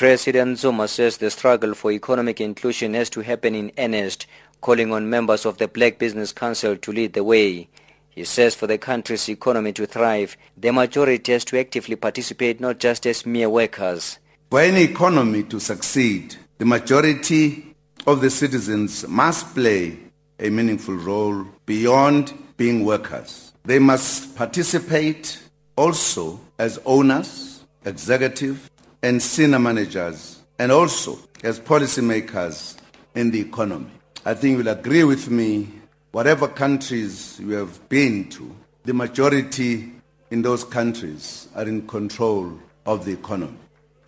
President Zuma says the struggle for economic inclusion has to happen in earnest, calling on members of the Black Business Council to lead the way. He says for the country's economy to thrive, the majority has to actively participate not just as mere workers. For any economy to succeed, the majority of the citizens must play a meaningful role beyond being workers. They must participate also as owners, executive, and senior managers, and also as policymakers in the economy. I think you'll agree with me whatever countries you have been to, the majority in those countries are in control of the economy.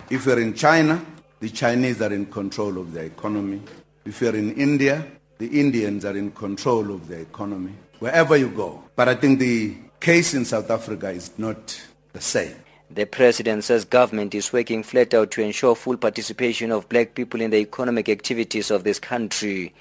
If you're in China, the Chinese are in control of the economy. If you're in India, the Indians are in control of the economy. Wherever you go. But I think the case in South Africa is not the same. The president says government is working flat out to ensure full participation of black people in the economic activities of this country.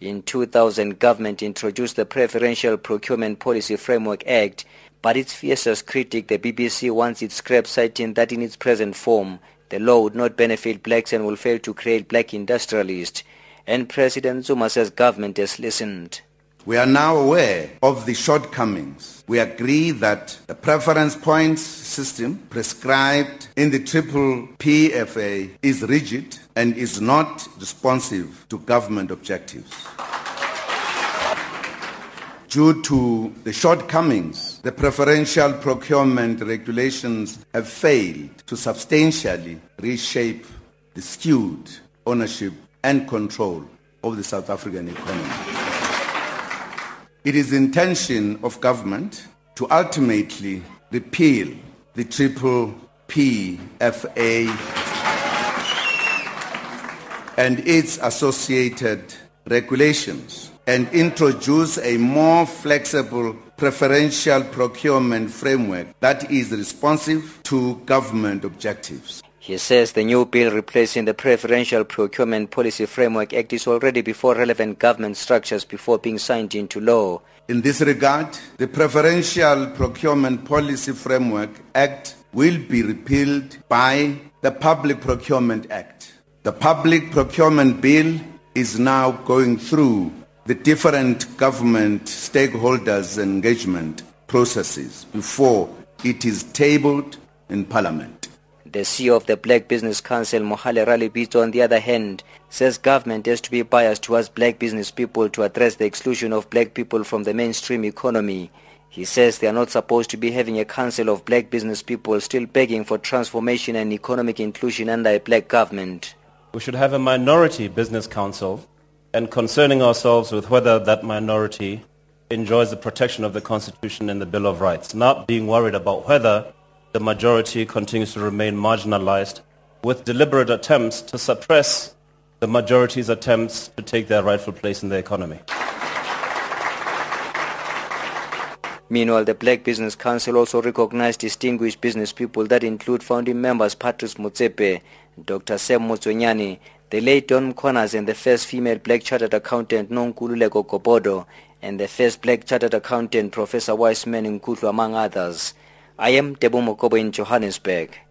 In 2000, government introduced the Preferential Procurement Policy Framework Act, but its fiercest critic, the BBC, wants it scrapped, citing that in its present form, the law would not benefit blacks and will fail to create black industrialists. And President Zuma says government has listened. We are now aware of the shortcomings. We agree that the preference points system prescribed in the triple PFA is rigid and is not responsive to government objectives. Due to the shortcomings, the preferential procurement regulations have failed to substantially reshape the skewed ownership and control of the South African economy. It is the intention of government to ultimately repeal the triple PFA and its associated regulations and introduce a more flexible preferential procurement framework that is responsive to government objectives. He says the new bill replacing the Preferential Procurement Policy Framework Act is already before relevant government structures before being signed into law. In this regard, the Preferential Procurement Policy Framework Act will be repealed by the Public Procurement Act. The Public Procurement Bill is now going through the different government stakeholders engagement processes before it is tabled in Parliament. The CEO of the Black Business Council, Mohale Ralibito, on the other hand, says government has to be biased towards black business people to address the exclusion of black people from the mainstream economy. He says they are not supposed to be having a council of black business people still begging for transformation and economic inclusion under a black government. We should have a minority business council and concerning ourselves with whether that minority enjoys the protection of the Constitution and the Bill of Rights, not being worried about whether the majority continues to remain marginalized with deliberate attempts to suppress the majority's attempts to take their rightful place in the economy. Meanwhile, the Black Business Council also recognized distinguished business people that include founding members Patrice Motsepe, Dr. Sam Motsuenyane, the late Don Mkhwanazi and the first female black chartered accountant Nonkululeko Gobodo, and the first black chartered accountant Professor Wiseman Nkuhlu, among others. I am Tebo Mokobo in Johannesburg.